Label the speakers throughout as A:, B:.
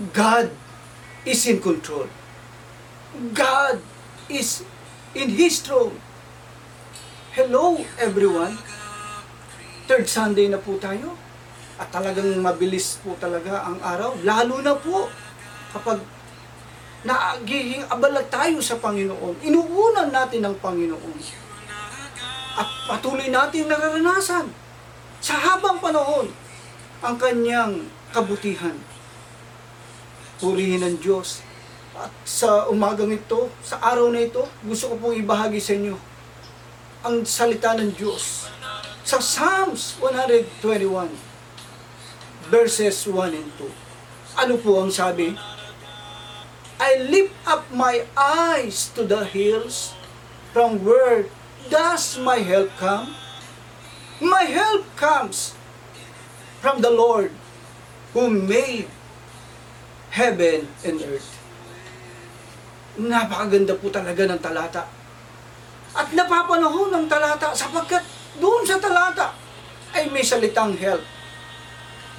A: God is in control. God is in His throne. Hello, everyone. Third Sunday na po tayo. At talagang mabilis po talaga ang araw. Lalo na po kapag nagiging abala tayo sa Panginoon. Inuunan natin ang Panginoon. At patuloy natin nararanasan sa habang panahon ang kanyang kabutihan. Purihin ng Diyos. At sa umagang ito, sa araw na ito, gusto ko pong ibahagi sa inyo ang salita ng Diyos. Sa Psalms 121, verses 1 and 2. Ano po ang sabi? I lift up my eyes to the hills, from where does my help come? My help comes from the Lord who made heaven and earth. Napakaganda po talaga ng talata. At napapanahon ng talata sapagkat doon sa talata ay may salitang help.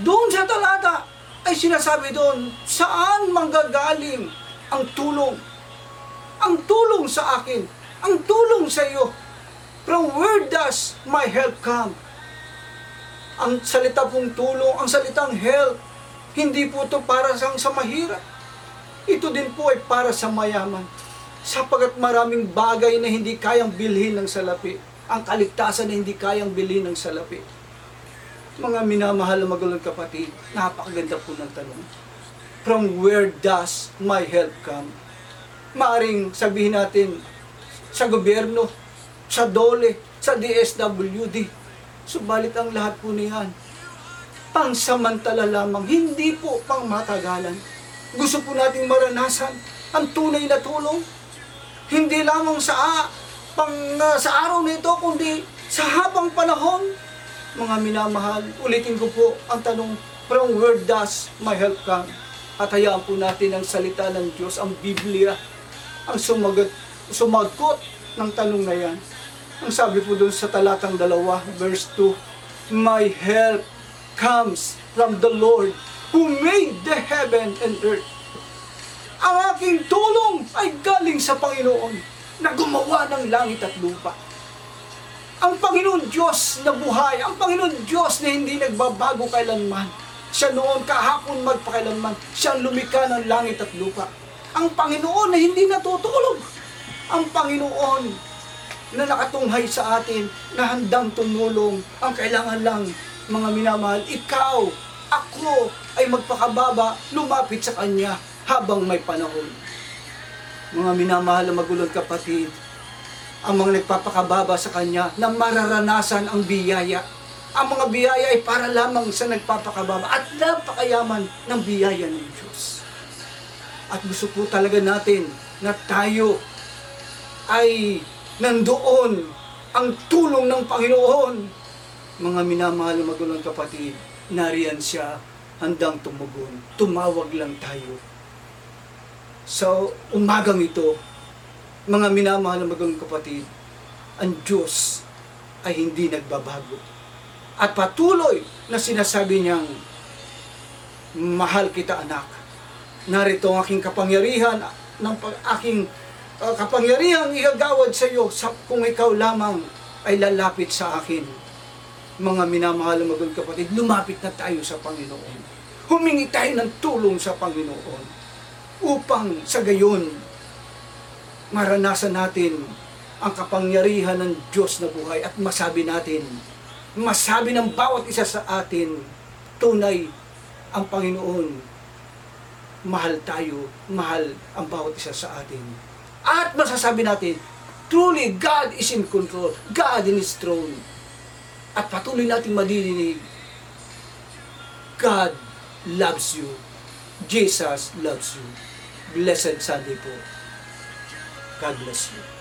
A: Doon sa talata ay sinasabi doon, saan manggagaling ang tulong? Ang tulong sa akin, ang tulong sa iyo. From where does my help come? Ang salita pong tulong, ang salitang help, hindi po ito para sa, sa mahirap. Ito din po ay para sa mayaman. Sapagat maraming bagay na hindi kayang bilhin ng salapi. Ang kaligtasan na hindi kayang bilhin ng salapi. Mga minamahal na magulong kapatid, napakaganda po ng tanong. From where does my help come? Maaring sabihin natin sa gobyerno, sa DOLE, sa DSWD. Subalit ang lahat po niyan, pangsamantala lamang, hindi po pang matagalan. Gusto po nating maranasan ang tunay na tulong. Hindi lamang sa pang ah, sa araw nito kundi sa habang panahon. Mga minamahal, ulitin ko po ang tanong, from where does my help come? At hayaan po natin ang salita ng Diyos, ang Biblia, ang sumagot, sumagot ng tanong na yan. Ang sabi po doon sa talatang dalawa, verse 2, My help comes from the Lord who made the heaven and earth. Ang aking tulong ay galing sa Panginoon na gumawa ng langit at lupa. Ang Panginoon Diyos na buhay, ang Panginoon Diyos na hindi nagbabago kailanman. Siya noon kahapon magpakailanman. Siya ang lumikha ng langit at lupa. Ang Panginoon na hindi natutulog. Ang Panginoon na nakatunghay sa atin, na handang tumulong. Ang kailangan lang, mga minamahal, ikaw, ako, ay magpakababa, lumapit sa Kanya habang may panahon. Mga minamahal na magulong kapatid, ang mga nagpapakababa sa Kanya na mararanasan ang biyaya. Ang mga biyaya ay para lamang sa nagpapakababa at napakayaman ng biyaya ng Diyos. At gusto po talaga natin na tayo ay nandoon ang tulong ng Panginoon. Mga minamahal na magulong kapatid, nariyan siya handang tumugon. Tumawag lang tayo. So, umagang ito, mga minamahal na magulong kapatid, ang Diyos ay hindi nagbabago. At patuloy na sinasabi niyang, Mahal kita anak. Narito ang aking kapangyarihan ng aking uh, kapangyarihang igagawad sa iyo sa, kung ikaw lamang ay lalapit sa akin. Mga minamahal na magulong kapatid, lumapit na tayo sa Panginoon. Humingi tayo ng tulong sa Panginoon upang sa gayon maranasan natin ang kapangyarihan ng Diyos na buhay at masabi natin, masabi ng bawat isa sa atin, tunay ang Panginoon, mahal tayo, mahal ang bawat isa sa atin. At masasabi natin, truly God is in control, God in His throne. At patuloy natin madidinig, God loves you, Jesus loves you. Blessed Sunday po. God bless you.